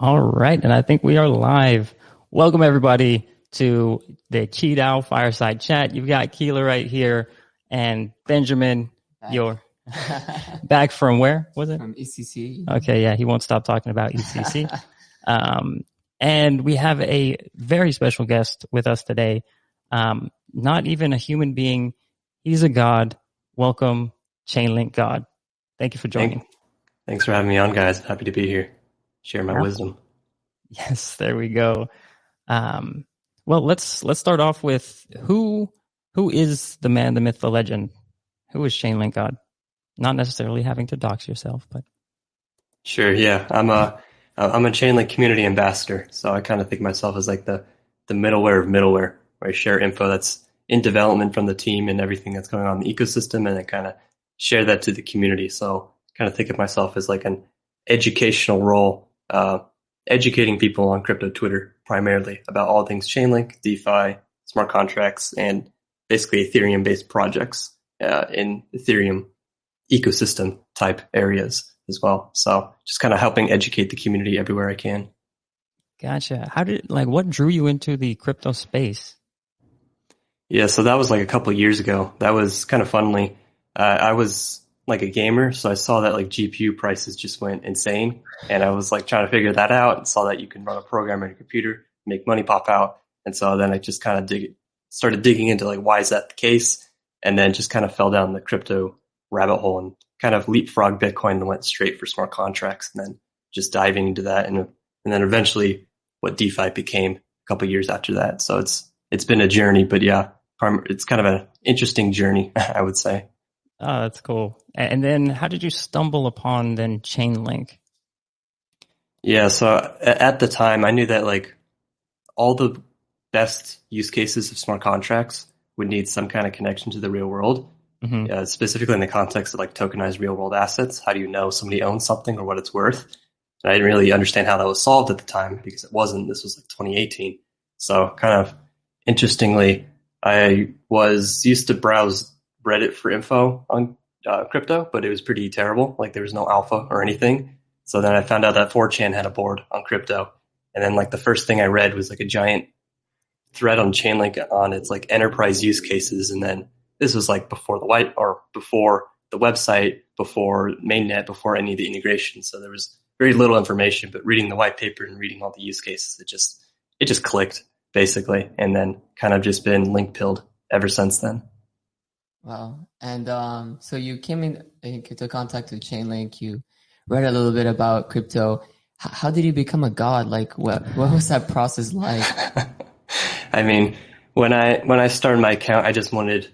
All right, and I think we are live. Welcome everybody to the Qidao Fireside Chat. You've got Keela right here and Benjamin. Back. Your back from where was it? from ECC. Okay, yeah, he won't stop talking about ECC. um, and we have a very special guest with us today. Um, not even a human being; he's a god. Welcome, Chainlink God. Thank you for joining. Thank- Thanks for having me on, guys. Happy to be here. Share my wisdom. Yes, there we go. Um, well, let's let's start off with who who is the man, the myth, the legend? Who is Shane God? Not necessarily having to dox yourself, but Sure, yeah. I'm a I'm a Chainlink community ambassador, so I kind of think of myself as like the the middleware of middleware, where I share info that's in development from the team and everything that's going on in the ecosystem, and then kind of share that to the community. So kind of think of myself as like an educational role, uh, educating people on crypto Twitter primarily about all things Chainlink, DeFi, smart contracts, and basically Ethereum based projects uh, in Ethereum ecosystem type areas as well. So just kind of helping educate the community everywhere I can. gotcha. How did like what drew you into the crypto space? Yeah, so that was like a couple of years ago. That was kind of funnily. Uh, I was like a gamer, so I saw that like GPU prices just went insane, and I was like trying to figure that out, and saw that you can run a program on your computer, make money pop out, and so then I just kind of dig, started digging into like why is that the case, and then just kind of fell down the crypto rabbit hole and kind of leapfrog Bitcoin and went straight for smart contracts, and then just diving into that, and and then eventually what DeFi became a couple years after that. So it's it's been a journey, but yeah, it's kind of an interesting journey, I would say. Oh, that's cool. And then how did you stumble upon then Chainlink? Yeah, so at the time, I knew that like all the best use cases of smart contracts would need some kind of connection to the real world, hmm uh, specifically in the context of like tokenized real world assets. How do you know somebody owns something or what it's worth? And I didn't really understand how that was solved at the time because it wasn't. This was like 2018. So kind of interestingly, I was used to browse Reddit for info on uh, crypto, but it was pretty terrible. Like there was no alpha or anything. So then I found out that 4chan had a board on crypto. And then like the first thing I read was like a giant thread on Chainlink on its like enterprise use cases. And then this was like before the white or before the website, before mainnet, before any of the integration. So there was very little information, but reading the white paper and reading all the use cases, it just, it just clicked basically. And then kind of just been link pilled ever since then. Wow. And um, so you came in into contact with Chainlink. You read a little bit about crypto. H- how did you become a god? Like, what what was that process like? I mean, when I when I started my account, I just wanted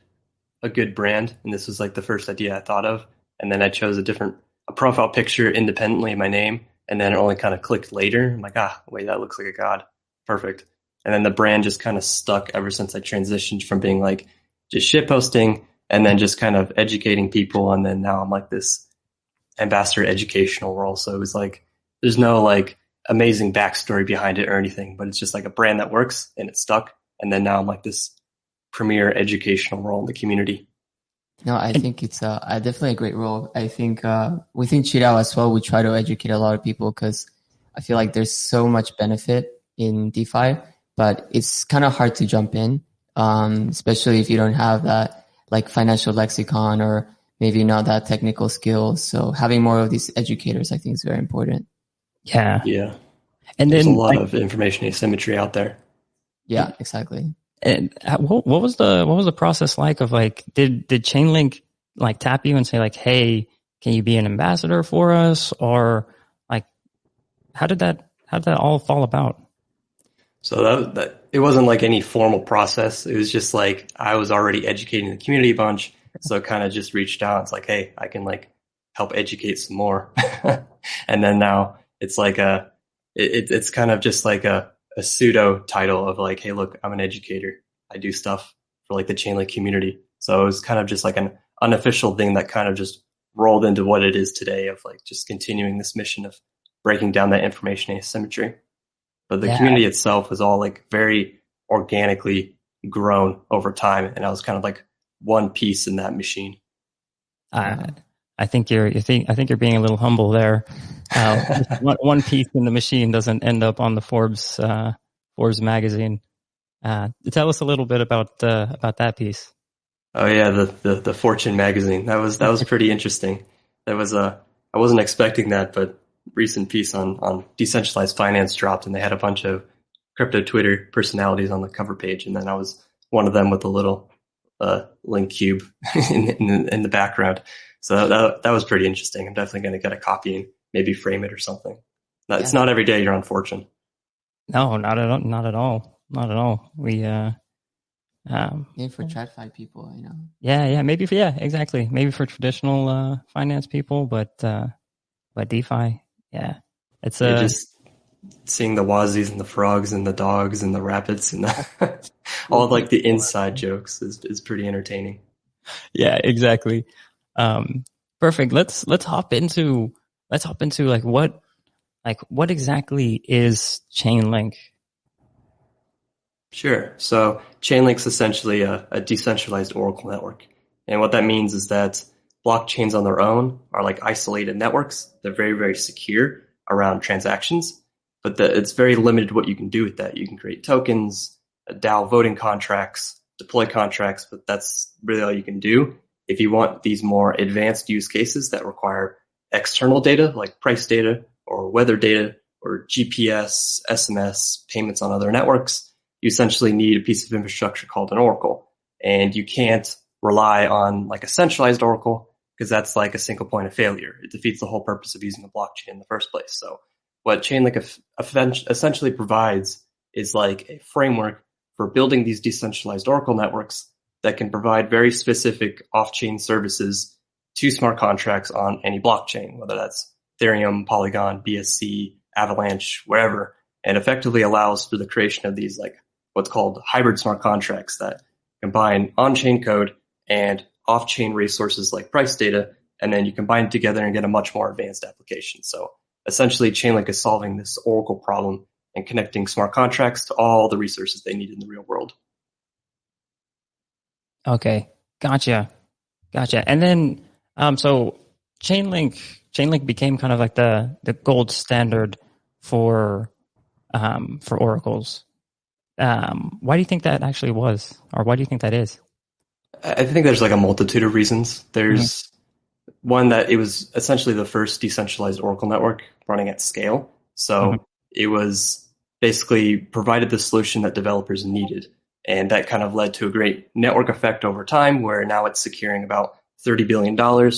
a good brand, and this was like the first idea I thought of. And then I chose a different a profile picture independently of my name, and then it only kind of clicked later. I'm like, ah, wait, that looks like a god, perfect. And then the brand just kind of stuck ever since I transitioned from being like just shit posting and then just kind of educating people, and then now I'm like this ambassador educational role. So it was like there's no like amazing backstory behind it or anything, but it's just like a brand that works and it stuck. And then now I'm like this premier educational role in the community. No, I think it's uh, a definitely a great role. I think uh, within QiDao as well, we try to educate a lot of people because I feel like there's so much benefit in DeFi, but it's kind of hard to jump in, um, especially if you don't have that like financial lexicon or maybe not that technical skills. So having more of these educators, I think, is very important. Yeah, Yeah. and There's a lot like, of information asymmetry out there. Yeah, exactly. and what, what was the what was the process like of like did did Chainlink like tap you and say like hey can you be an ambassador for us or like how did that how did that all fall about? So that, that it wasn't like any formal process. It was just like I was already educating the community a bunch. So kind of just reached out. It's like, hey, I can like help educate some more. and then now it's like a, it, it's kind of just like a, a pseudo title of like, hey, look, I'm an educator. I do stuff for like the Chainlink community. So it was kind of just like an unofficial thing that kind of just rolled into what it is today of like just continuing this mission of breaking down that information asymmetry. But the Yeah. community itself was all like very organically grown over time. And I was kind of like one piece in that machine. I I think you're you think I think you're being a little humble there. uh, one, one piece in the machine doesn't end up on the Forbes uh, Forbes magazine. Uh, tell us a little bit about uh, about that piece. Oh yeah, the, the, the Fortune magazine. That was that was pretty interesting. That was uh I wasn't expecting that, but recent piece on on decentralized finance dropped, and they had a bunch of crypto Twitter personalities on the cover page, and then I was one of them with a little uh, link cube in, in, in the background. So that that was pretty interesting. I'm definitely going to get a copy and maybe frame it or something. Yeah. It's not every day you're on Fortune. No, not at all. Not at all. Not at all. We uh, um, maybe for TradFi people, you know. Yeah, yeah, maybe for yeah, exactly. Maybe for traditional uh, finance people, but uh, but DeFi, yeah, it's uh, just seeing the Wassies and the frogs and the dogs and the rabbits and the, all like the inside jokes is is pretty entertaining. Yeah, exactly. Um, perfect. Let's let's hop into let's hop into like what like what exactly is Chainlink? Sure. So Chainlink's essentially a, a decentralized Oracle network. And what that means is that blockchains on their own are like isolated networks. They're very, very secure around transactions but the, it's very limited what you can do with that. You can create tokens, uh, DAO voting contracts, deploy contracts, but that's really all you can do. If you want these more advanced use cases that require external data like price data or weather data or GPS, SMS, payments on other networks, you essentially need a piece of infrastructure called an Oracle. And you can't rely on like a centralized Oracle because that's like a single point of failure. It defeats the whole purpose of using a blockchain in the first place. So what Chainlink essentially provides is like a framework for building these decentralized Oracle networks that can provide very specific off-chain services to smart contracts on any blockchain, whether that's Ethereum, Polygon, BSC, Avalanche, wherever, and effectively allows for the creation of these like what's called hybrid smart contracts that combine on-chain code and off-chain resources like price data, and then you combine it together and get a much more advanced application. So essentially Chainlink is solving this Oracle problem and connecting smart contracts to all the resources they need in the real world. Okay, gotcha, gotcha. And then, um, so Chainlink, Chainlink became kind of like the the gold standard for um, for oracles. Um, why do you think that actually was, or why do you think that is? I think there's like a multitude of reasons. There's mm-hmm one that it was essentially the first decentralized Oracle network running at scale. So mm-hmm. it was basically provided the solution that developers needed. And that kind of led to a great network effect over time where now it's securing about $30 billion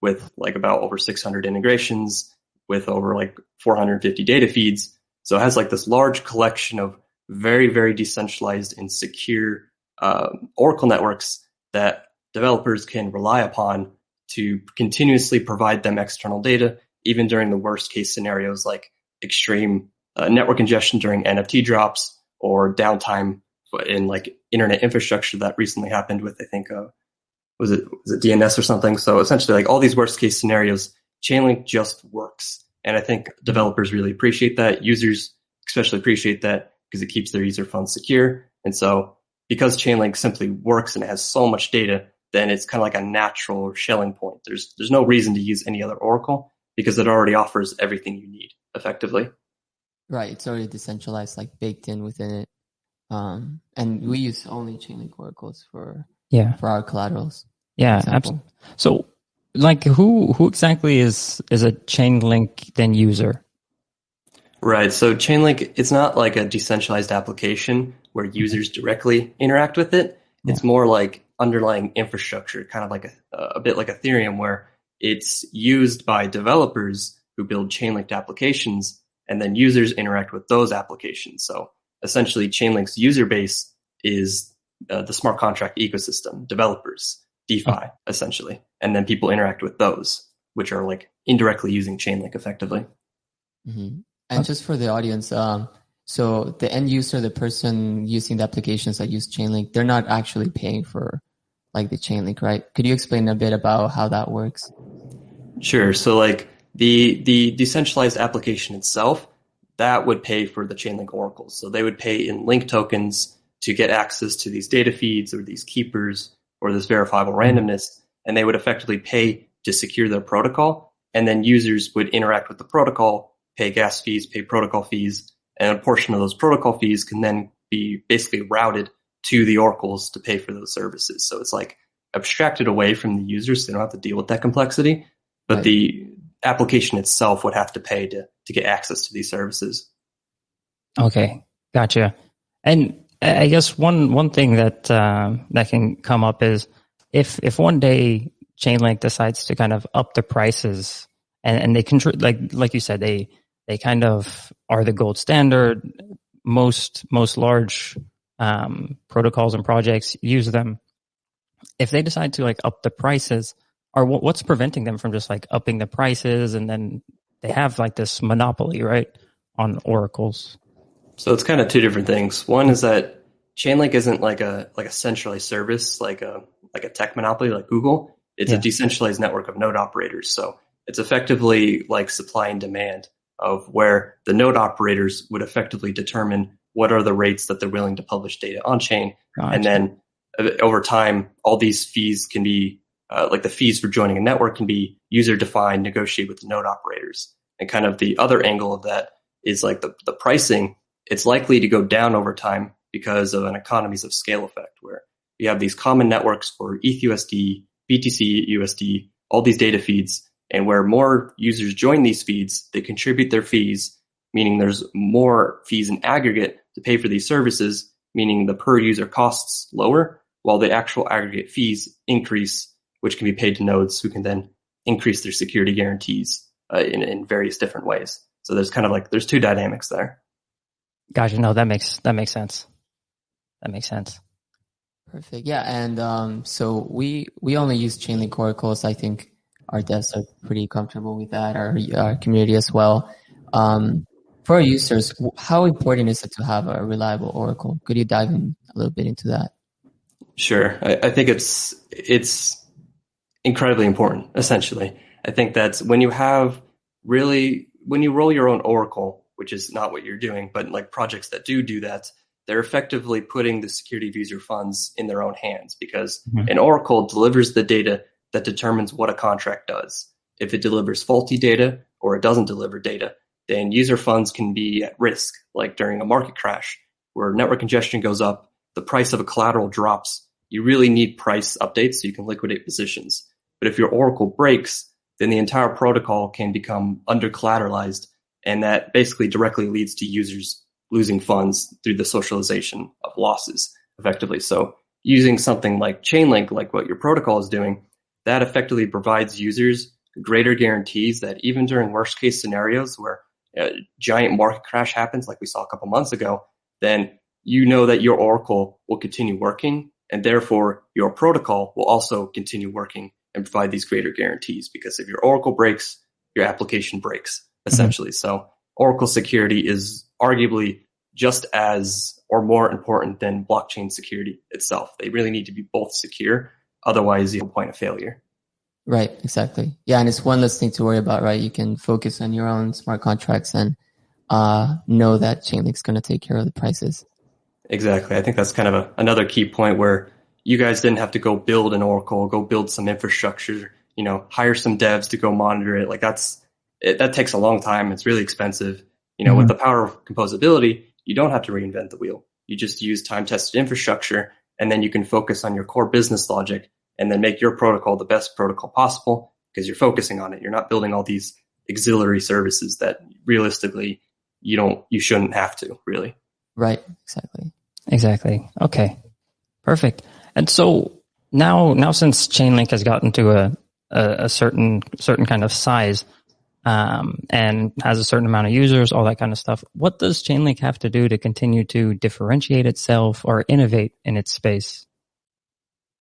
with like about over 600 integrations with over like 450 data feeds. So it has like this large collection of very, very decentralized and secure uh, Oracle networks that developers can rely upon to continuously provide them external data, even during the worst case scenarios like extreme uh, network congestion during NFT drops or downtime in like internet infrastructure that recently happened with, I think, uh, was it, was it DNS or something? So essentially like all these worst case scenarios, Chainlink just works. And I think developers really appreciate that. Users especially appreciate that because it keeps their user funds secure. And so because Chainlink simply works and it has so much data, then it's kind of like a natural Schelling point. There's there's no reason to use any other Oracle because it already offers everything you need effectively. Right, it's already decentralized, like baked in within it. Um, and we use only Chainlink oracles for yeah for our collaterals. Yeah, absolutely. So, like, who who exactly is is a Chainlink then user? Right. So Chainlink, it's not like a decentralized application where users directly interact with it. It's more like underlying infrastructure, kind of like a, a bit like Ethereum, where it's used by developers who build chain-linked applications, and then users interact with those applications. So essentially, Chainlink's user base is uh, the smart contract ecosystem, developers, DeFi, okay. essentially, and then people interact with those, which are like indirectly using Chainlink effectively. Mm-hmm. And just for the audience, um, so the end user, the person using the applications that use Chainlink, they're not actually paying for like the Chainlink, right? Could you explain a bit about how that works? Sure. So like the the decentralized application itself, that would pay for the Chainlink oracles. So they would pay in link tokens to get access to these data feeds or these keepers or this verifiable randomness, and they would effectively pay to secure their protocol. and then users would interact with the protocol, pay gas fees, pay protocol fees, and a portion of those protocol fees can then be basically routed to the oracles to pay for those services. So it's like abstracted away from the users. So they don't have to deal with that complexity, but right. the application itself would have to pay to, to get access to these services. Okay. Gotcha. And I guess one, one thing that, uh, that can come up is if, if one day Chainlink decides to kind of up the prices and, and they control, like, like you said, they, they kind of are the gold standard. Most, most large, um, protocols and projects use them. If they decide to like up the prices, or what's preventing them from just like upping the prices and then they have like this monopoly, right, on oracles? So it's kind of two different things. One is that Chainlink isn't like a like a centralized service like a like a tech monopoly like Google. It's yeah. a decentralized network of node operators. So it's effectively like supply and demand of where the node operators would effectively determine what are the rates that they're willing to publish data on chain. Gotcha. And then uh, over time, all these fees can be, uh, like the fees for joining a network can be user defined, negotiated with the node operators. And kind of the other angle of that is like the, the pricing. It's likely to go down over time because of an economies of scale effect where you have these common networks for ETHUSD, BTC USD, all these data feeds. And where more users join these feeds, they contribute their fees, meaning there's more fees in aggregate to pay for these services, meaning the per user costs lower while the actual aggregate fees increase, which can be paid to nodes who can then increase their security guarantees uh, in, in various different ways. So there's kind of like, there's two dynamics there. Gotcha. No, that makes, that makes sense. That makes sense. Perfect. Yeah. And, um, so we, we only use Chainlink oracles. I think our devs are pretty comfortable with that, our, our community as well. Um, for our users, how important is it to have a reliable Oracle? Could you dive in a little bit into that? Sure. I, I think it's it's incredibly important, essentially. I think that when you have really when you roll your own Oracle, which is not what you're doing, but like projects that do do that, they're effectively putting the security of user funds in their own hands because mm-hmm. an Oracle delivers the data that determines what a contract does. If it delivers faulty data or it doesn't deliver data, then user funds can be at risk, like during a market crash where network congestion goes up, the price of a collateral drops. You really need price updates so you can liquidate positions. But if your Oracle breaks, then the entire protocol can become under collateralized. And that basically directly leads to users losing funds through the socialization of losses effectively. So using something like Chainlink, like what your protocol is doing, that effectively provides users greater guarantees that even during worst case scenarios where a giant market crash happens, like we saw a couple months ago, then you know that your Oracle will continue working and therefore your protocol will also continue working and provide these greater guarantees because if your Oracle breaks, your application breaks mm-hmm. essentially. Mm-hmm. So Oracle security is arguably just as or more important than blockchain security itself. They really need to be both secure. Otherwise, you point of failure. Right, exactly. Yeah, and it's one less thing to worry about, right? You can focus on your own smart contracts and uh, know that Chainlink's going to take care of the prices. Exactly. I think that's kind of a, another key point where you guys didn't have to go build an Oracle, go build some infrastructure, you know, hire some devs to go monitor it. Like that's, it, that takes a long time. It's really expensive. You know, mm-hmm. with the power of composability, you don't have to reinvent the wheel. You just use time tested infrastructure and then you can focus on your core business logic and then make your protocol the best protocol possible because you're focusing on it. You're not building all these auxiliary services that realistically you don't, you shouldn't have to really. Right. Exactly. Exactly. Okay. Perfect. And so now, now since Chainlink has gotten to a, a, a certain, certain kind of size, um, and has a certain amount of users, all that kind of stuff. What does Chainlink have to do to continue to differentiate itself or innovate in its space?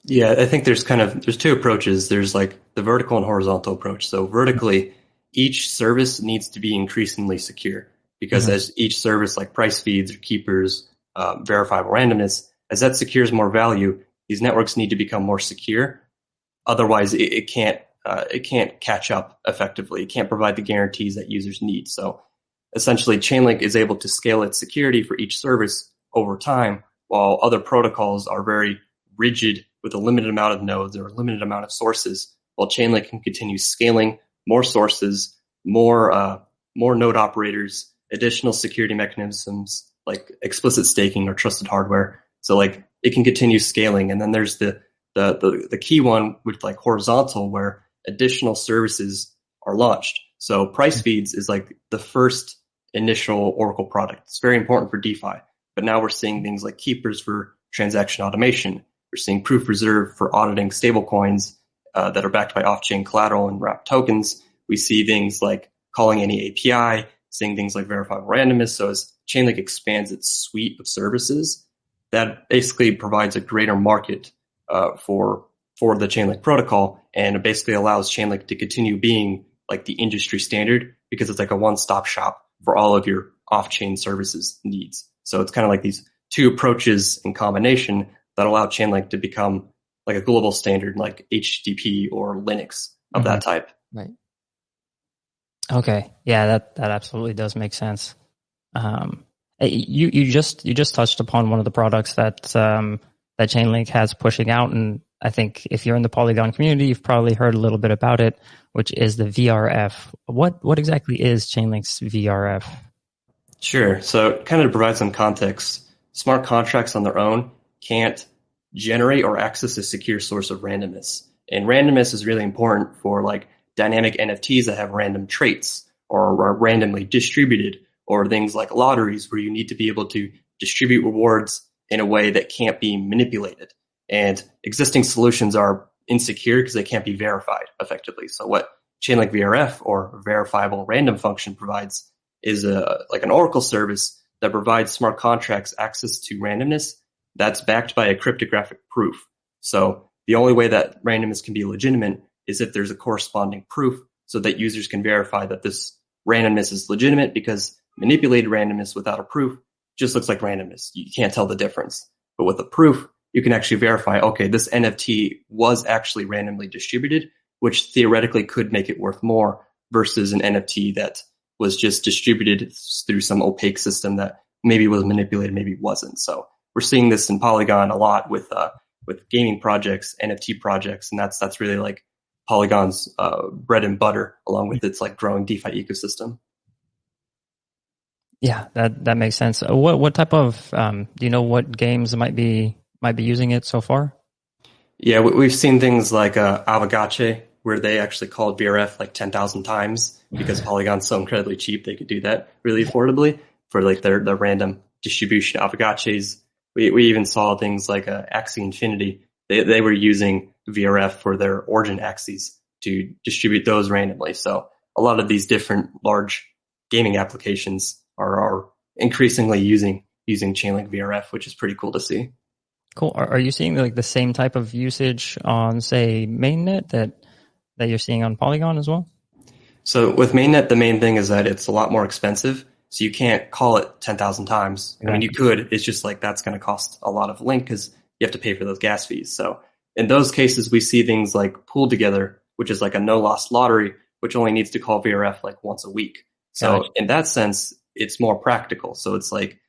Yeah, I think there's kind of there's two approaches. There's like the vertical and horizontal approach. So vertically, each service needs to be increasingly secure because mm-hmm. as each service like price feeds or keepers, uh, verifiable randomness, as that secures more value, these networks need to become more secure. Otherwise, it, it can't uh, it can't catch up effectively. It can't provide the guarantees that users need. So essentially, Chainlink is able to scale its security for each service over time, while other protocols are very rigid with a limited amount of nodes or a limited amount of sources, while Chainlink can continue scaling more sources, more uh, more node operators, additional security mechanisms like explicit staking or trusted hardware. So like it can continue scaling. And then there's the the the, the key one with like horizontal where additional services are launched. So price feeds is like the first initial Oracle product. It's very important for DeFi. But now we're seeing things like keepers for transaction automation. We're seeing proof reserve for auditing stablecoins uh, that are backed by off-chain collateral and wrapped tokens. We see things like calling any API, seeing things like verifiable randomness. So as Chainlink expands its suite of services, that basically provides a greater market uh, for for the Chainlink protocol, and it basically allows Chainlink to continue being like the industry standard because it's like a one-stop shop for all of your off-chain services needs. So it's kind of like these two approaches in combination that allow Chainlink to become like a global standard like HTTP or Linux of mm-hmm. that type. Right. Okay. Yeah, that, that absolutely does make sense. Um, eh, you, you just, you just touched upon one of the products that, um, that Chainlink has pushing out. And I think if you're in the Polygon community, you've probably heard a little bit about it, which is the VRF. What, what exactly is Chainlink's VRF? Sure. So kind of to provide some context, smart contracts on their own can't generate or access a secure source of randomness. And randomness is really important for like dynamic NFTs that have random traits or are randomly distributed or things like lotteries where you need to be able to distribute rewards in a way that can't be manipulated. And existing solutions are insecure because they can't be verified effectively. So what Chainlink VRF or verifiable random function provides is a like an Oracle service that provides smart contracts access to randomness that's backed by a cryptographic proof. So the only way that randomness can be legitimate is if there's a corresponding proof so that users can verify that this randomness is legitimate because manipulated randomness without a proof just looks like randomness. You can't tell the difference. But with a proof, you can actually verify, okay, this NFT was actually randomly distributed, which theoretically could make it worth more versus an NFT that was just distributed through some opaque system that maybe was manipulated, maybe wasn't. So we're seeing this in Polygon a lot with uh, with gaming projects, NFT projects, and that's that's really like Polygon's uh, bread and butter, along with its like growing DeFi ecosystem. Yeah, that that makes sense. Uh, what what type of um, do you know what games might be might be using it so far? Yeah, we've seen things like uh, Aavegotchi, where they actually called VRF like 10,000 times because Polygon's so incredibly cheap, they could do that really affordably for like their, their random distribution Aavegotchis. We, we even saw things like uh, Axie Infinity. They, they were using VRF for their origin Axies to distribute those randomly. So a lot of these different large gaming applications are, are increasingly using, using Chainlink VRF, which is pretty cool to see. Cool. Are, are you seeing like the same type of usage on say mainnet that that you're seeing on Polygon as well? So with mainnet, the main thing is that it's a lot more expensive. So you can't call it 10,000 times. I mean, you could, it's just like that's going to cost a lot of link because you have to pay for those gas fees. So in those cases, we see things like PoolTogether, which is like a no loss lottery, which only needs to call VRF like once a week. So gotcha. in that sense, it's more practical. So it's like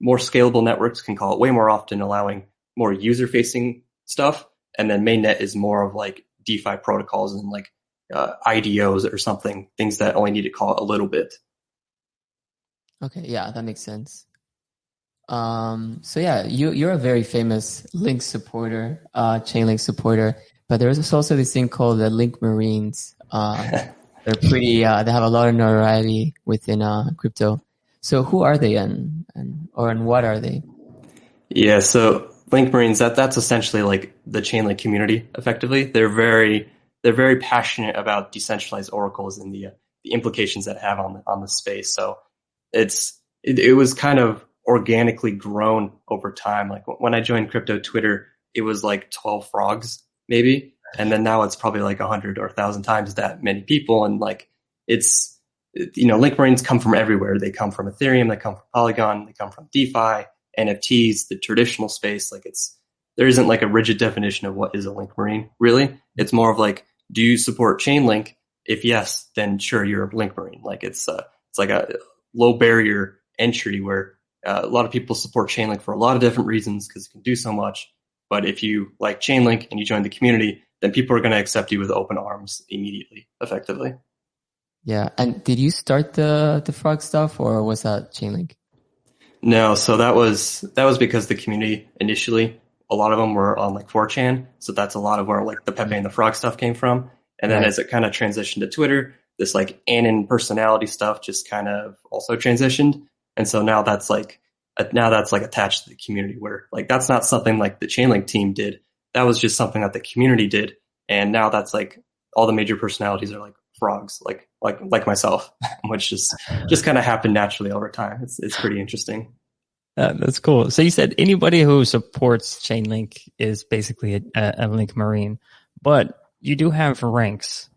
more scalable networks can call it way more often, allowing more user facing stuff. And then mainnet is more of like DeFi protocols and like uh, IDOs or something, things that only need to call a little bit. Okay, yeah, that makes sense. Um, so yeah, you you're a very famous Link supporter, uh, Chainlink supporter, but there's also this thing called the Link Marines. Uh, they're pretty. Uh, they have a lot of notoriety within uh, crypto. So who are they and and or and what are they? Yeah, so Link Marines, that that's essentially like the Chainlink community. Effectively, they're very they're very passionate about decentralized oracles and the uh, the implications that have on the, on the space. So it's it, it, was kind of organically grown over time. Like when I joined crypto Twitter, it was like twelve frogs maybe, and then now it's probably like a hundred or a thousand times that many people. And like it's you know Link Marines come from everywhere. They come from Ethereum, they come from Polygon, they come from DeFi NFTs, the traditional space, like it's there isn't like a rigid definition of what is a link marine. Really, it's more of like, do you support Chainlink? If yes, then sure, you're a link marine. Like it's uh, it's like a low barrier entry where uh, a lot of people support Chainlink for a lot of different reasons because it can do so much. But if you like Chainlink and you join the community, then people are going to accept you with open arms immediately, effectively. Yeah. And did you start the the frog stuff or was that Chainlink? No, so that was that was because the community initially a lot of them were on like 4chan, so that's a lot of where like the Pepe and the Frog stuff came from. And then Right. as it kind of transitioned to Twitter, this like Anon personality stuff just kind of also transitioned. And so now that's like now that's like attached to the community where like that's not something like the Chainlink team did. That was just something that the community did. And now that's like all the major personalities are like frogs, like like like myself, which just just kind of happened naturally over time. It's it's pretty interesting. Uh, that's cool. So you said anybody who supports Chainlink is basically a, a Link Marine, but you do have ranks.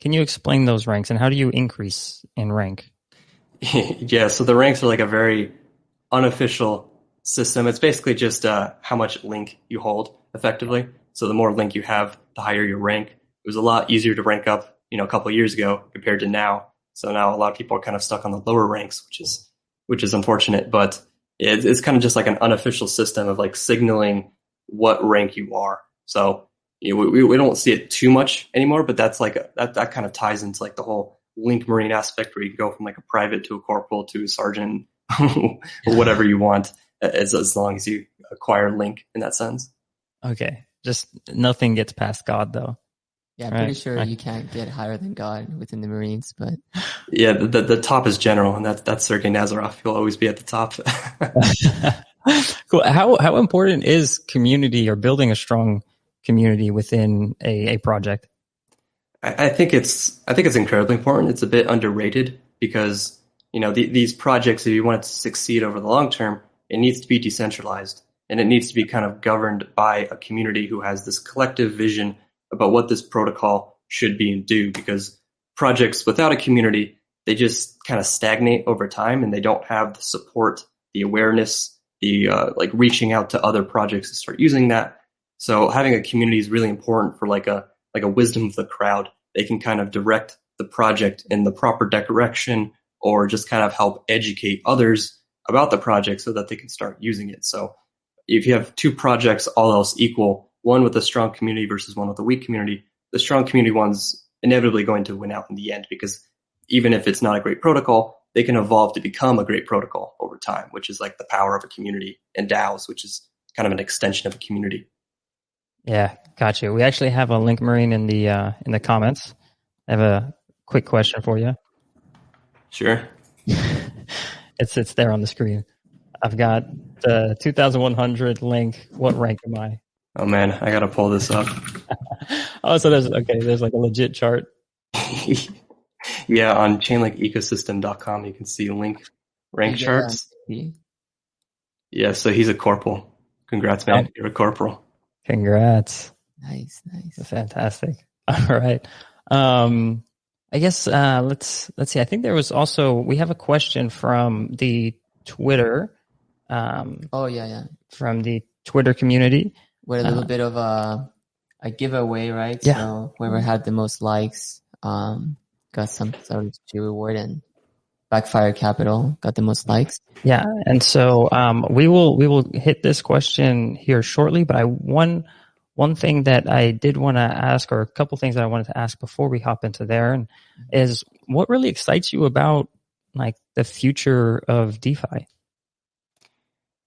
Can you explain those ranks and how do you increase in rank? yeah, so the ranks are like a very unofficial system. It's basically just uh, how much link you hold effectively. So the more link you have, the higher your rank. It was a lot easier to rank up, you know, a couple years ago compared to now. So now a lot of people are kind of stuck on the lower ranks, which is which is unfortunate. But it, it's kind of just like an unofficial system of like signaling what rank you are. So you know, we, we don't see it too much anymore, but that's like a, that that kind of ties into like the whole link marine aspect where you can go from like a private to a corporal to a sergeant, whatever you want, as as long as you acquire link in that sense. Okay. Just nothing gets past God though. Yeah, I'm Right, pretty sure right. you can't get higher than God within the Marines, but Yeah, the, the, the top is general, and that's that's Sergei Nazarov. He'll always be at the top. cool. How how important is community or building a strong community within a, a project? I, think it's I think it's incredibly important. It's a bit underrated because you know the, these projects, if you want it to succeed over the long term, it needs to be decentralized and it needs to be kind of governed by a community who has this collective vision about what this protocol should be and do. Because projects without a community, they just kind of stagnate over time and they don't have the support, the awareness, the uh, like reaching out to other projects to start using that. So having a community is really important for like a like a wisdom of the crowd. They can kind of direct the project in the proper direction or just kind of help educate others about the project so that they can start using it. So if you have two projects all else equal, one with a strong community versus one with a weak community, the strong community one's inevitably going to win out in the end because even if it's not a great protocol, they can evolve to become a great protocol over time, which is like the power of a community and DAOs, which is kind of an extension of a community. Yeah, got you. We actually have a link marine in the uh, in the comments. I have a quick question for you. Sure. It's it's there on the screen. I've got the 2100 link. What rank am I? Oh man, I gotta pull this up. Oh, so there's okay. There's like a legit chart. yeah, on chainlinkecosystem.com you can see link rank Yeah, charts. yeah. Yeah, so he's a corporal. Congrats, man. You're a corporal. Congrats. Nice, nice. Fantastic. All right. Um, I guess uh, let's let's see. I think there was also we have a question from the Twitter, um, Oh yeah, yeah. from the Twitter community. With a little Uh, bit of a a giveaway, right? Yeah. So whoever had the most likes, um, got some sort of reward, and Backfire Capital got the most likes. Yeah, and so um, we will we will hit this question here shortly. But I one one thing that I did want to ask, or a couple things that I wanted to ask before we hop into there, and is what really excites you about like the future of DeFi?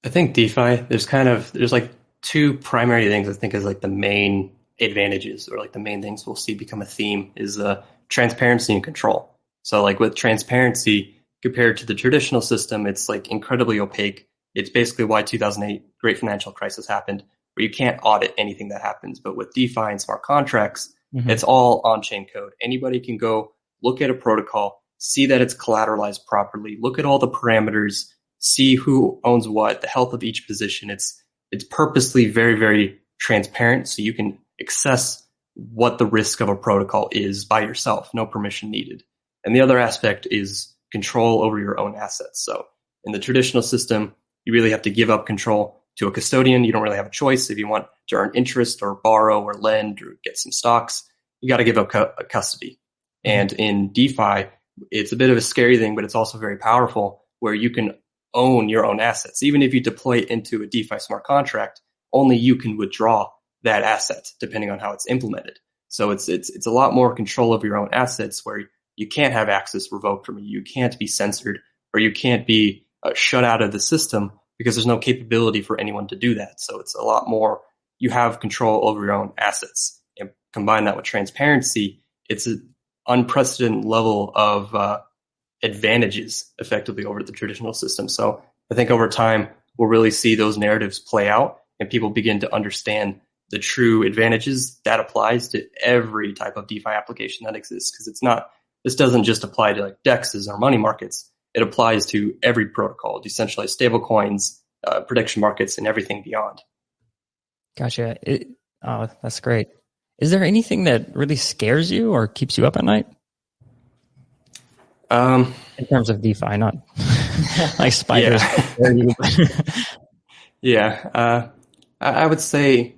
I think DeFi, there's kind of there's like two primary things I think is like the main advantages or like the main things we'll see become a theme is uh, transparency and control. So like with transparency compared to the traditional system, it's like incredibly opaque. It's basically why 2008 great financial crisis happened, where you can't audit anything that happens. But with DeFi and smart contracts, Mhm. it's all on chain code. Anybody can go look at a protocol, see that it's collateralized properly, look at all the parameters, see who owns what, the health of each position. It's it's purposely very very transparent, so you can access what the risk of a protocol is by yourself, no permission needed. And the other aspect is control over your own assets. So in the traditional system, you really have to give up control to a custodian. You don't really have a choice if you want to earn interest or borrow or lend or get some stocks. You got to give up cu- custody. And in DeFi, it's a bit of a scary thing, but it's also very powerful where you can own your own assets. Even if you deploy it into a DeFi smart contract, only you can withdraw that asset depending on how it's implemented. So it's it's it's a lot more control of your own assets where you can't have access revoked from you. You can't be censored or you can't be uh, shut out of the system because there's no capability for anyone to do that. So it's a lot more, you have control over your own assets and combine that with transparency. It's an unprecedented level of uh, advantages effectively over the traditional system. So I think over time, we'll really see those narratives play out and people begin to understand the true advantages that applies to every type of DeFi application that exists. Cause it's not, this doesn't just apply to like DEXs or money markets. It applies to every protocol, decentralized stablecoins, uh, prediction markets, and everything beyond. Gotcha. It, oh, that's great. Is there anything that really scares you or keeps you up at night? Um, in terms of DeFi, not like spiders. Yeah, yeah uh, I would say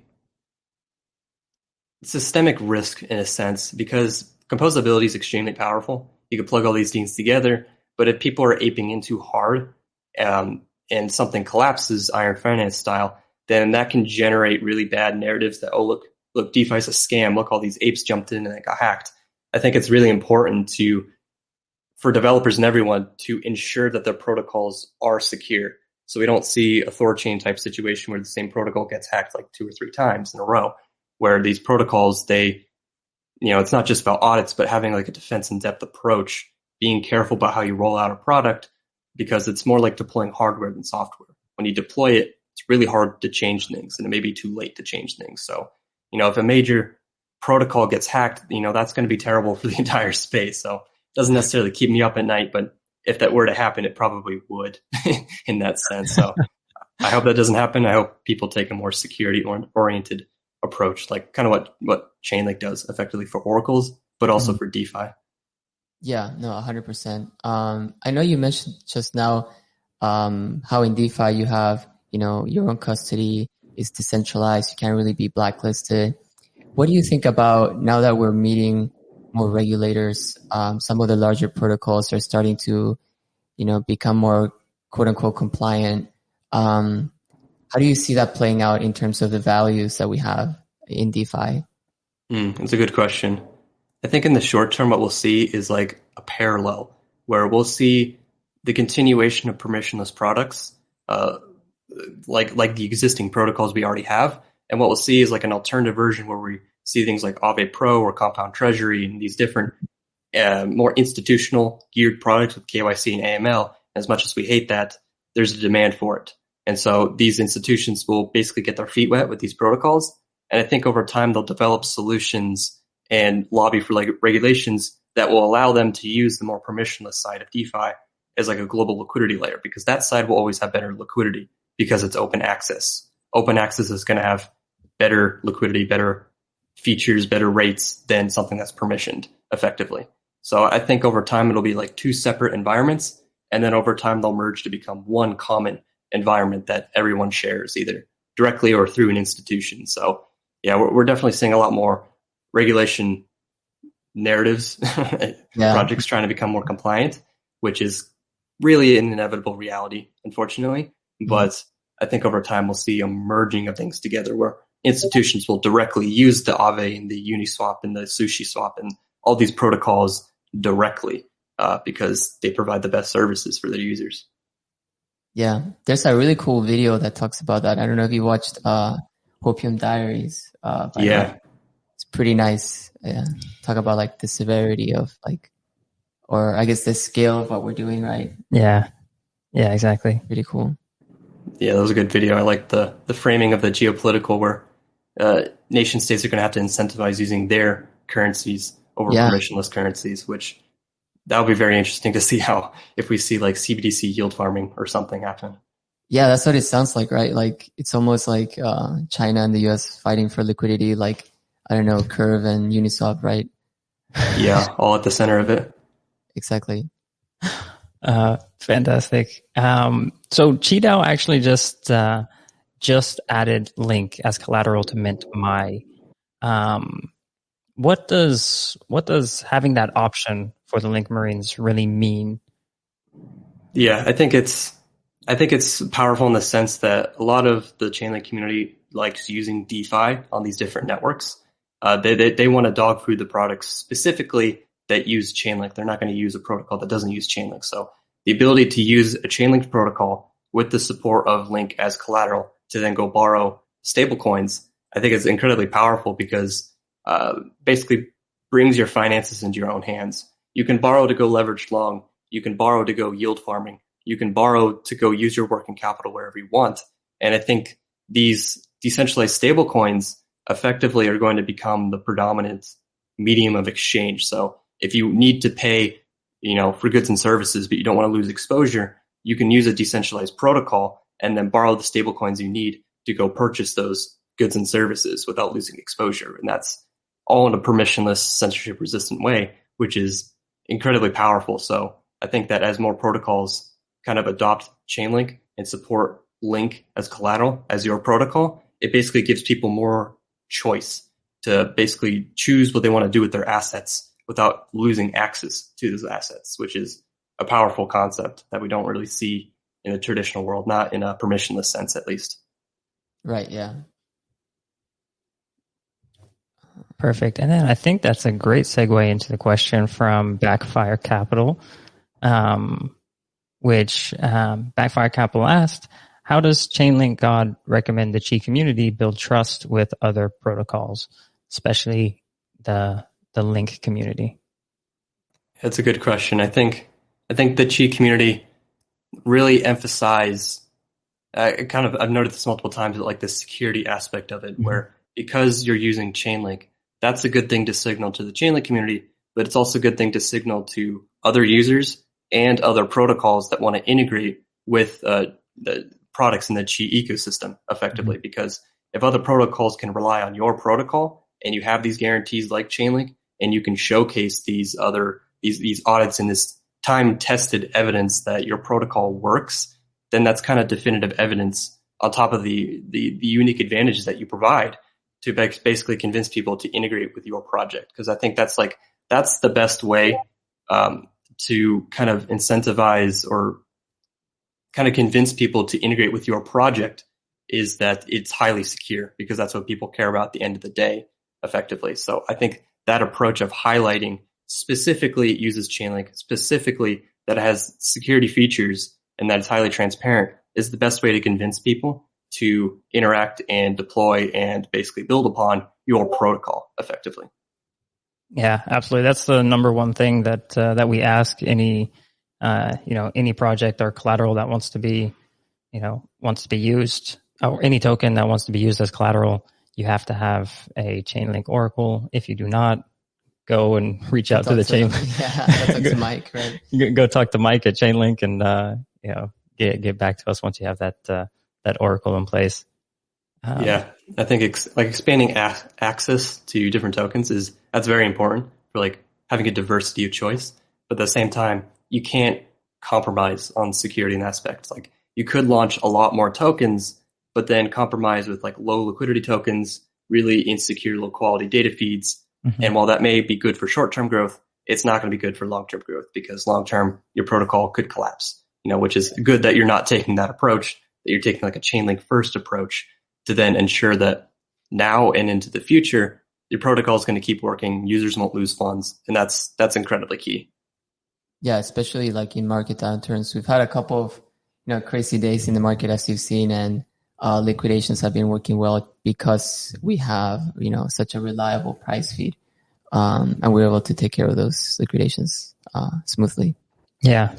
systemic risk in a sense because composability is extremely powerful. You can plug all these things together, but if people are aping in too hard um, and something collapses iron finance style, then that can generate really bad narratives that, oh, look, look, DeFi is a scam. Look, all these apes jumped in and they got hacked. I think it's really important to for developers and everyone to ensure that their protocols are secure. So we don't see a THORChain type situation where the same protocol gets hacked like two or three times in a row, where these protocols, they, you know, it's not just about audits, but having like a defense in depth approach, being careful about how you roll out a product because it's more like deploying hardware than software. When you deploy it, it's really hard to change things and it may be too late to change things. So, you know, if a major protocol gets hacked, you know, that's going to be terrible for the entire space. So it doesn't necessarily keep me up at night, but if that were to happen, it probably would in that sense. So I hope that doesn't happen. I hope people take a more security oriented approach, like kind of what, what Chainlink does effectively for oracles, but also mm-hmm. for DeFi. Yeah, no, 100%. Um, I know you mentioned just now um, how in DeFi you have, you know, your own custody is decentralized. You can't really be blacklisted. What do you think about now that we're meeting more regulators. Um, some of the larger protocols are starting to, you know, become more quote unquote compliant. Um, how do you see that playing out in terms of the values that we have in DeFi? Mm, that's a good question. I think in the short term, what we'll see is like a parallel where we'll see the continuation of permissionless products, uh, like like the existing protocols we already have, and what we'll see is like an alternative version where we see things like Aave Pro or Compound Treasury and these different uh, more institutional geared products with KYC and AML. As much as we hate that, there's a demand for it. And so these institutions will basically get their feet wet with these protocols. And I think over time they'll develop solutions and lobby for like regulations that will allow them to use the more permissionless side of DeFi as like a global liquidity layer because that side will always have better liquidity because it's open access. Open access is going to have better liquidity, better features, better rates than something that's permissioned effectively. So I think over time it'll be like two separate environments, and then over time they'll merge to become one common environment that everyone shares either directly or through an institution. So yeah, we're, we're definitely seeing a lot more regulation narratives, yeah. projects trying to become more compliant, which is really an inevitable reality, unfortunately. Mm-hmm. But I think over time we'll see a merging of things together where institutions will directly use the Aave and the Uniswap and the SushiSwap and all these protocols directly uh, because they provide the best services for their users. Yeah, there's a really cool video that talks about that. I don't know if you watched uh, Hopium Diaries. Uh, yeah, it's pretty nice. Yeah, talk about like the severity of like, or I guess the scale of what we're doing, right? Yeah, yeah, exactly. Pretty cool. Yeah, that was a good video. I like the the framing of the geopolitical where uh, nation states are going to have to incentivize using their currencies over yeah. permissionless currencies, which that would be very interesting to see how if we see like CBDC yield farming or something happen. Yeah, that's what it sounds like, right? Like it's almost like uh, China and the U.S. fighting for liquidity, like I don't know, Curve and Uniswap, right? yeah, all at the center of it. Exactly. Uh, fantastic. Um, so QiDao actually just uh, just added Link as collateral to Mint MAI. Um, what does what does having that option for the Link Marines really mean? Yeah, I think it's I think it's powerful in the sense that a lot of the Chainlink community likes using DeFi on these different networks. Uh, they they, they want to dog food the products specifically that use Chainlink. They're not going to use a protocol that doesn't use Chainlink. So the ability to use a Chainlink protocol with the support of Link as collateral to then go borrow stablecoins, I think is incredibly powerful because uh, basically brings your finances into your own hands. You can borrow to go leveraged long. You can borrow to go yield farming. You can borrow to go use your working capital wherever you want. And I think these decentralized stablecoins effectively are going to become the predominant medium of exchange. So if you need to pay, you know, for goods and services, but you don't want to lose exposure, you can use a decentralized protocol and then borrow the stablecoins you need to go purchase those goods and services without losing exposure. And that's all in a permissionless, censorship resistant way, which is incredibly powerful. So I think that as more protocols kind of adopt Chainlink and support Link as collateral as your protocol, it basically gives people more choice to basically choose what they want to do with their assets without losing access to those assets, which is a powerful concept that we don't really see in the traditional world, not in a permissionless sense, at least. Right. Yeah. Perfect. And then I think that's a great segue into the question from Backfire Capital, um, which um, Backfire Capital asked, how does Chainlink God recommend the Qi community build trust with other protocols, especially the the Link community? That's a good question. I think I think the Qi community really emphasize. Uh, kind of I've noted this multiple times, like the security aspect of it, mm-hmm. where because you're using Chainlink, that's a good thing to signal to the Chainlink community, but it's also a good thing to signal to other users and other protocols that want to integrate with uh, the products in the Qi ecosystem effectively. Mm-hmm. Because if other protocols can rely on your protocol and you have these guarantees like Chainlink, and you can showcase these other these these audits and this time tested evidence that your protocol works, then that's kind of definitive evidence on top of the, the, the unique advantages that you provide to basically convince people to integrate with your project. Because I think that's like that's the best way um, to kind of incentivize or kind of convince people to integrate with your project is that it's highly secure because that's what people care about at the end of the day effectively. So I think that approach of highlighting specifically it uses Chainlink, specifically that it has security features and that it's highly transparent is the best way to convince people to interact and deploy and basically build upon your protocol effectively. Yeah, absolutely. That's the number one thing that uh, that we ask any uh, you know any project or collateral that wants to be you know wants to be used or any token that wants to be used as collateral you have to have a Chainlink Oracle. If you do not, go and reach out to the to, Chainlink. Yeah, talk to Mike, right? Go talk to Mike at Chainlink and uh, you know get get back to us once you have that uh, that Oracle in place. Um, yeah, I think ex- like expanding a- access to different tokens is that's very important for like having a diversity of choice. But at the same time, you can't compromise on security and aspects. Like you could launch a lot more tokens but then compromise with like low liquidity tokens, really insecure low quality data feeds. Mm-hmm. And while that may be good for short term growth, it's not going to be good for long term growth because long term your protocol could collapse, you know, which is good that you're not taking that approach, that you're taking like a Chainlink first approach to then ensure that now and into the future, your protocol is going to keep working. Users won't lose funds. And that's, that's incredibly key. Yeah. Especially like in market downturns. We've had a couple of, you know, crazy days in the market as you've seen and uh, liquidations have been working well because we have, you know, such a reliable price feed. Um, and we're able to take care of those liquidations, uh, smoothly. Yeah.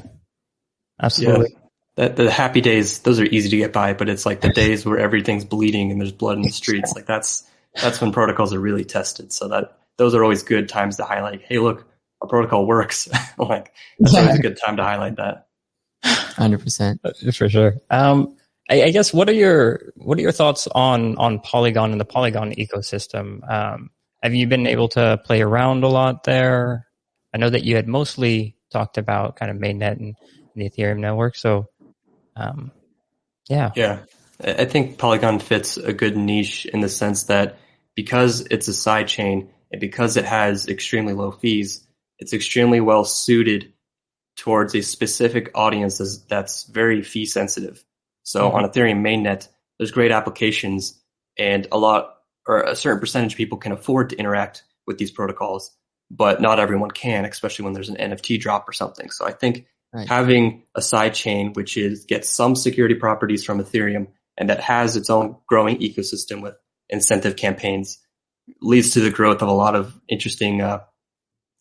Absolutely. Yeah. That, the happy days, those are easy to get by, but it's like the days where everything's bleeding and there's blood in the streets. Like that's, that's when protocols are really tested. So that, those are always good times to highlight, Hey, look, our protocol works. like that's always a good time to highlight that. Hundred percent. For sure. Um, I, I, guess what are your what are your thoughts on on Polygon and the Polygon ecosystem? Um, have you been able to play around a lot there? I know that you had mostly talked about kind of mainnet and, and the Ethereum network. So, um, yeah, yeah, I think Polygon fits a good niche in the sense that because it's a side chain and because it has extremely low fees, it's extremely well suited towards a specific audience that's very fee sensitive. So mm-hmm. on Ethereum mainnet, there's great applications and a lot or a certain percentage of people can afford to interact with these protocols. but not everyone can, especially when there's an NFT drop or something. So I think Right. having a side chain which is gets some security properties from Ethereum and that has its own growing ecosystem with incentive campaigns leads to the growth of a lot of interesting uh,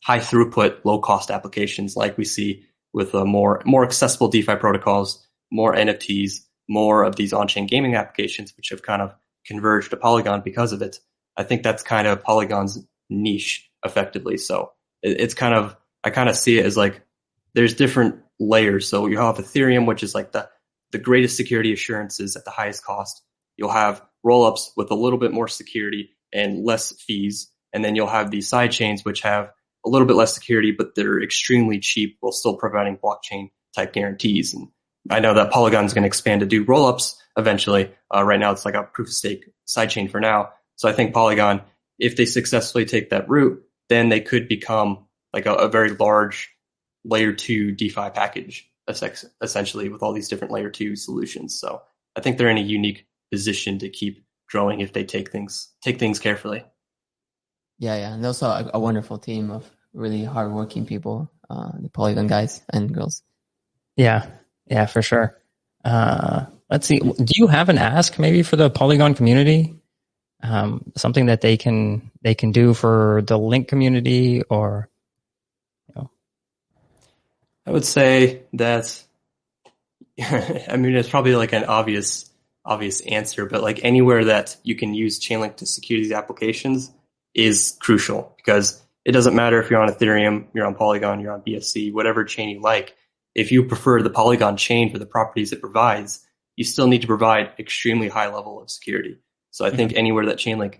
high throughput, low cost applications like we see with uh, more more accessible DeFi protocols, more NFTs, more of these on-chain gaming applications, which have kind of converged to Polygon because of it. I think that's kind of Polygon's niche effectively. So it, it's kind of I kind of see it as like there's different layers. So you'll have Ethereum, which is like the the greatest security assurances at the highest cost. You'll have rollups with a little bit more security and less fees, and then you'll have these side chains which have a little bit less security, but they're extremely cheap while still providing blockchain type guarantees. And I know that Polygon is going to expand to do rollups eventually. Uh, right now, it's like a proof of stake sidechain for now. So I think Polygon, if they successfully take that route, then they could become like a, a very large layer two DeFi package, essentially, with all these different layer two solutions. So I think they're in a unique position to keep growing if they take things take things carefully. Yeah, yeah, and also a, a wonderful team of really hardworking people, uh, the Polygon guys and girls. Yeah, yeah, for sure. Uh, let's see. Do you have an ask maybe for the Polygon community? Um, something that they can they can do for the Link community, or I would say that I mean it's probably like an obvious obvious answer, but like anywhere that you can use Chainlink to secure these applications is crucial because it doesn't matter if you're on Ethereum, you're on Polygon, you're on BSC, whatever chain you like. If you prefer the Polygon chain for the properties it provides, you still need to provide extremely high level of security. So I think mm-hmm. anywhere that Chainlink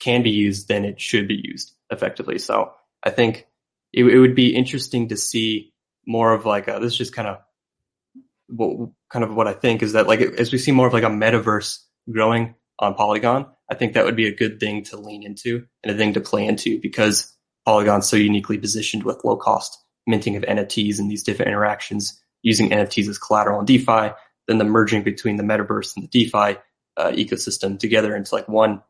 can be used, then it should be used effectively. So I think it, it would be interesting to see more of like a, this is just kind of what kind of what I think is that like as we see more of like a metaverse growing on Polygon, I think that would be a good thing to lean into and a thing to play into because Polygon's so uniquely positioned with low cost minting of NFTs and these different interactions using NFTs as collateral in DeFi, then the merging between the metaverse and the DeFi uh, ecosystem together into like one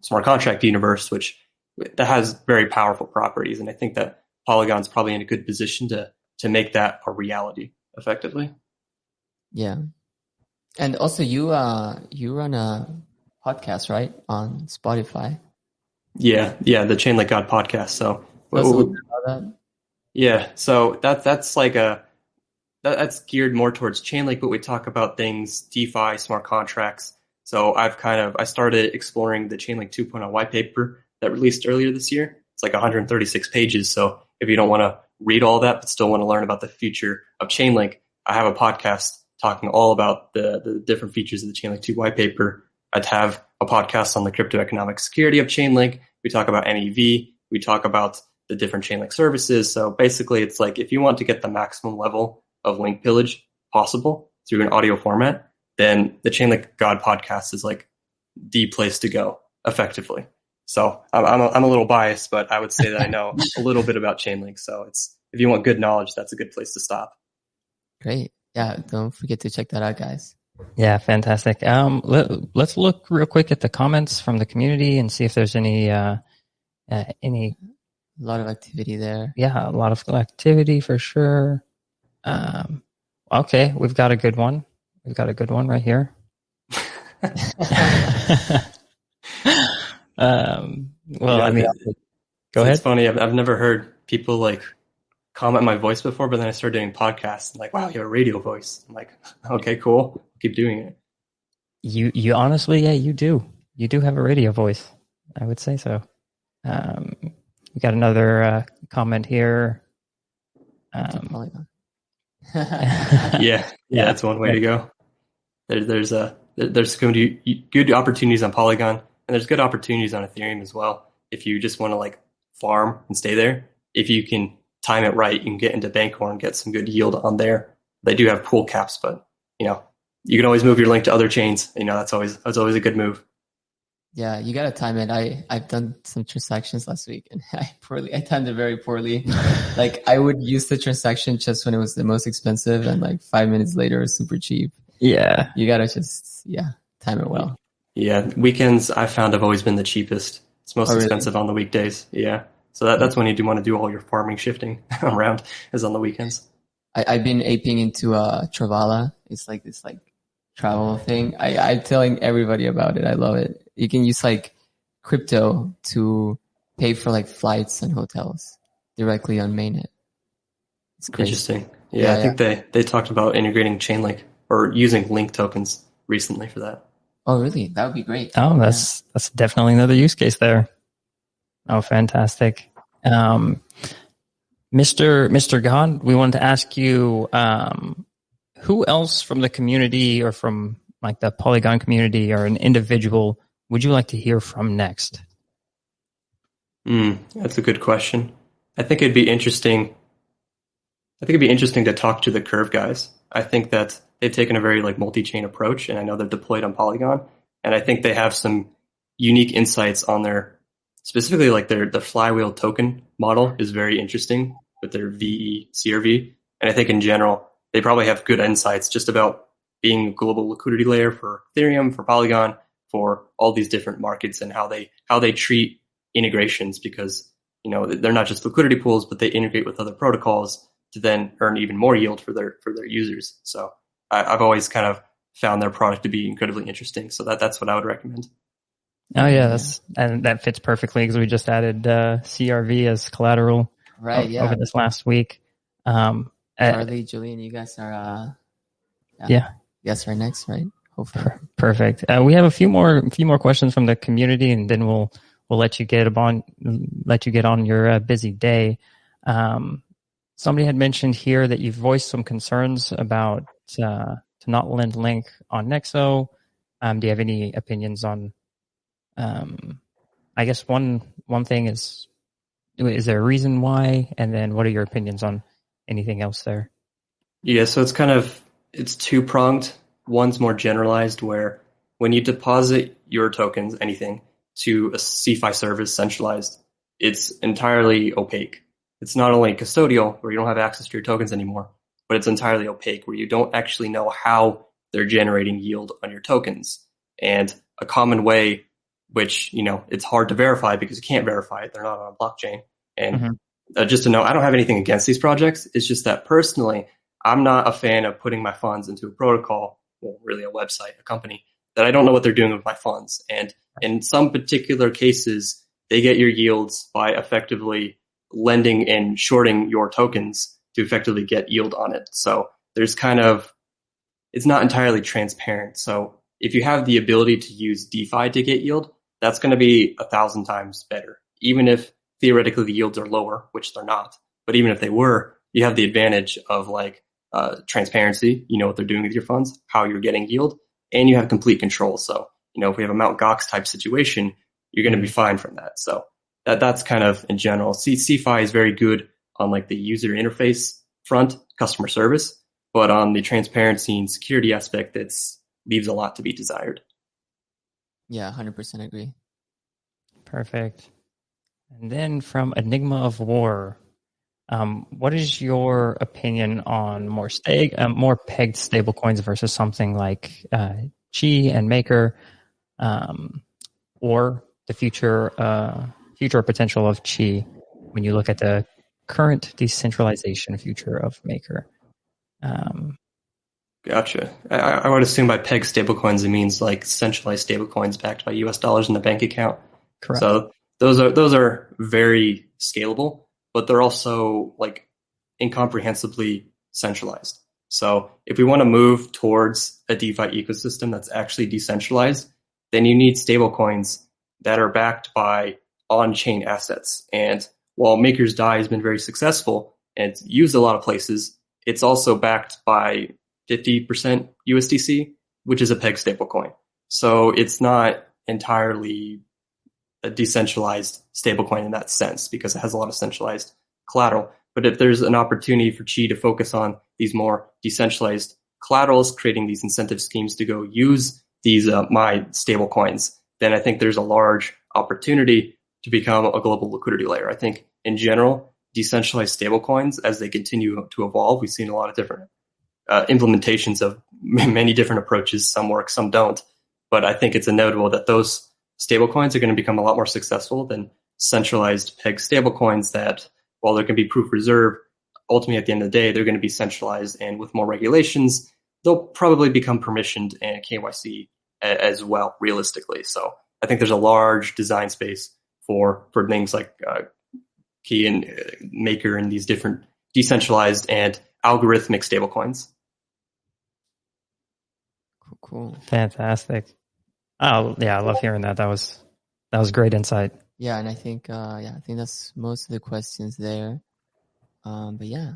smart contract universe, which that has very powerful properties. And I think that Polygon's probably in a good position to to make that a reality effectively. Yeah, and also you uh you run a podcast right on Spotify. Yeah, yeah, the Chainlink God podcast. So, Tell us a little bit about that. yeah, so that that's like a that, that's geared more towards Chainlink, but we talk about things DeFi, smart contracts. So I've kind of I started exploring the Chainlink 2.0 white paper that released earlier this year. It's like 136 pages. So if you don't want to read all that but still want to learn about the future of Chainlink, I have a podcast talking all about the the different features of the Chainlink 2 white paper. I'd have a podcast on the crypto economic security of Chainlink. We talk about MEV. We talk about the different Chainlink services. So basically, it's like if you want to get the maximum level of link pillage possible through an audio format, then the Chainlink God podcast is like the place to go effectively. So I'm, I'm, a, I'm a little biased, but I would say that I know a little bit about Chainlink. So it's if you want good knowledge, that's a good place to stop. Great. Yeah, don't forget to check that out, guys. yeah, fantastic. Um, let, let's look real quick at the comments from the community and see if there's any uh, uh any A lot of activity there. yeah, a lot of activity for sure. Um, okay, we've got a good one. We've got a good one right here. um, well, Yeah, I mean, it's- go ahead. it's funny. I've, I've never heard people like comment my voice before, but then I started doing podcasts and like, wow, you have a radio voice. I'm like, okay, cool. Keep doing it. You, you honestly, yeah, you do. You do have a radio voice. I would say so. Um, we got another uh, comment here. Um, Polygon. Yeah, yeah, Yeah. that's one way to go. There, there's a there's going to be good opportunities on Polygon, and there's good opportunities on Ethereum as well. If you just want to like farm and stay there, if you can time it right, you can get into Bancor, and get some good yield on there. They do have pool caps, but you know you can always move your link to other chains. You know that's always that's always a good move. Yeah, you gotta time it. I I've done some transactions last week, and I poorly. I timed it very poorly. like I would use the transaction just when it was the most expensive, and like five minutes later, it was super cheap. yeah, You gotta just yeah time it well. Yeah, weekends I found have always been the cheapest. It's most Oh, really? expensive on the weekdays. Yeah, So that, that's when you do want to do all your farming shifting around is on the weekends. I, I've been aping into uh Travala. It's like this like travel thing. I, I'm telling everybody about it. I love it. You can use like crypto to pay for like flights and hotels directly on mainnet. It's crazy. Interesting. Yeah, Yeah, I think they, they talked about integrating Chainlink or using link tokens recently for that. Oh, really? That would be great. Oh, that's that's definitely another use case there. Oh, fantastic. Um, Mr. Mr. God, we wanted to ask you, um, who else from the community or from like the Polygon community or an individual would you like to hear from next? Mm, that's a good question. I think it'd be interesting. I think it'd be interesting to talk to the Curve guys. I think that they've taken a very like multi-chain approach, and I know they're deployed on Polygon, and I think they have some unique insights on their specifically like their the flywheel token model is very interesting with their VE CRV, and I think in general they probably have good insights just about being a global liquidity layer for Ethereum, for Polygon, for all these different markets, and how they how they treat integrations because you know they're not just liquidity pools, but they integrate with other protocols to then earn even more yield for their for their users. So I, I've always kind of found their product to be incredibly interesting. So that that's what I would recommend. Oh yeah, that's and that fits perfectly because we just added uh, CRV as collateral Right. o- Yeah. over this last week. Um, uh, Charlie, Julian, you guys are, uh, Yeah. You guys are next, right? Hopefully. Perfect. Uh, we have a few more, a few more questions from the community, and then we'll we'll let you get on, let you get on your uh, busy day. Um, somebody had mentioned here that you've voiced some concerns about uh, to not lend link on Nexo. Um, do you have any opinions on? Um, I guess one one thing is, is there a reason why, and then what are your opinions on anything else there? Yeah, so it's kind of it's two pronged. One's more generalized, where when you deposit your tokens, anything to a CeFi service centralized, it's entirely opaque. It's not only custodial, where you don't have access to your tokens anymore, but it's entirely opaque, where you don't actually know how they're generating yield on your tokens. And a common way, which you know it's hard to verify because you can't verify it; they're not on a blockchain. And Mhm. uh, just to know, I don't have anything against these projects. It's just that personally, I'm not a fan of putting my funds into a protocol, well, really a website, a company that I don't know what they're doing with my funds. And in some particular cases, they get your yields by effectively lending and shorting your tokens to effectively get yield on it. So there's kind of, it's not entirely transparent. So if you have the ability to use DeFi to get yield, that's going to be a thousand times better. Even if theoretically the yields are lower, which they're not, but even if they were, you have the advantage of like uh, transparency. You know what they're doing with your funds, how you're getting yield, and you have complete control. So, you know, if we have a Mount Gox type situation, you're going to be fine from that. So that that's kind of in general. C CeFi is very good on like the user interface front, customer service, but on the transparency and security aspect, it's leaves a lot to be desired. Yeah, 100% agree. Perfect. And then from Enigma of War, um, what is your opinion on more stag, um, more pegged stablecoins versus something like uh, Qi and Maker, um, or the future uh, future potential of Qi when you look at the current decentralization future of Maker? Um, Gotcha. I, I would assume by peg stablecoins, it means like centralized stablecoins backed by US dollars in the bank account. correct. So those are those are very scalable, but they're also like incomprehensibly centralized. So if we want to move towards a DeFi ecosystem that's actually decentralized, then you need stablecoins that are backed by on-chain assets. And while Maker's DAI has been very successful and used a lot of places, it's also backed by 50% USDC, which is a peg stablecoin. So it's not entirely a decentralized stablecoin in that sense because it has a lot of centralized collateral. But if there's an opportunity for Qi to focus on these more decentralized collaterals, creating these incentive schemes to go use these uh, MAI stablecoins, then I think there's a large opportunity to become a global liquidity layer. I think in general, decentralized stablecoins, as they continue to evolve, we've seen a lot of different uh, implementations of many different approaches. Some work, some don't. But I think it's inevitable that those stablecoins are going to become a lot more successful than centralized peg stablecoins that, while there can be proof reserve, ultimately at the end of the day, they're going to be centralized and with more regulations, they'll probably become permissioned and KYC as well, realistically. So I think there's a large design space for for things like uh, Key and uh, Maker and these different decentralized and algorithmic stablecoins. Cool, cool. Fantastic. Oh yeah, I love hearing that. That was that was great insight. Yeah, and I think uh, yeah, I think that's most of the questions there. Um, but yeah,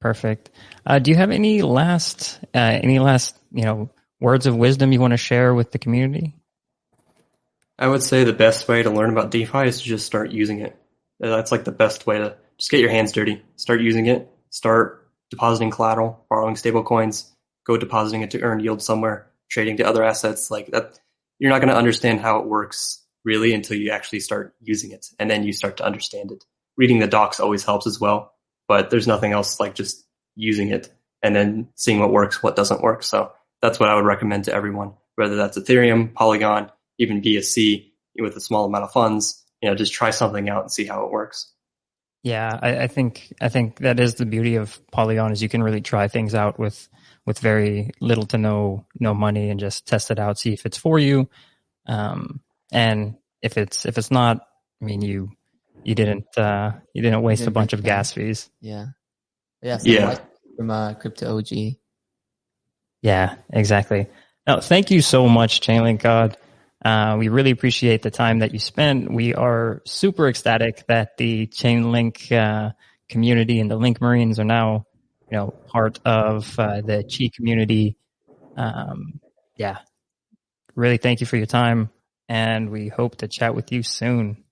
perfect. Uh, do you have any last uh, any last you know words of wisdom you want to share with the community? I would say the best way to learn about DeFi is to just start using it. Uh, that's like the best way to just get your hands dirty. Start using it. Start depositing collateral, borrowing stable coins, go depositing it to earn yield somewhere, trading to other assets like that. You're not going to understand how it works really until you actually start using it. And then you start to understand it. Reading the docs always helps as well, but there's nothing else like just using it and then seeing what works, what doesn't work. So that's what I would recommend to everyone, whether that's Ethereum, Polygon, even BSC with a small amount of funds, you know, just try something out and see how it works. Yeah, I, I, think I think that is the beauty of Polygon is you can really try things out with with very little to no no money and just test it out, see if it's for you. Um, and if it's if it's not, I mean you you didn't uh, you didn't waste didn't a bunch of gas fees. Yeah, yeah, yeah. From uh, Crypto OG. Yeah, exactly. Now, thank you so much, Chainlink God. Uh, we really appreciate the time that you spent. We are super ecstatic that the Chainlink uh, community and the Link Marines are now, you know, part of uh, the Qi community. Um, yeah, really thank you for your time, and we hope to chat with you soon.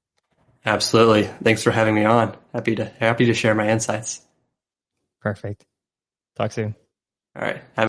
Absolutely. Thanks for having me on. Happy to happy to share my insights. Perfect. Talk soon. All right. Have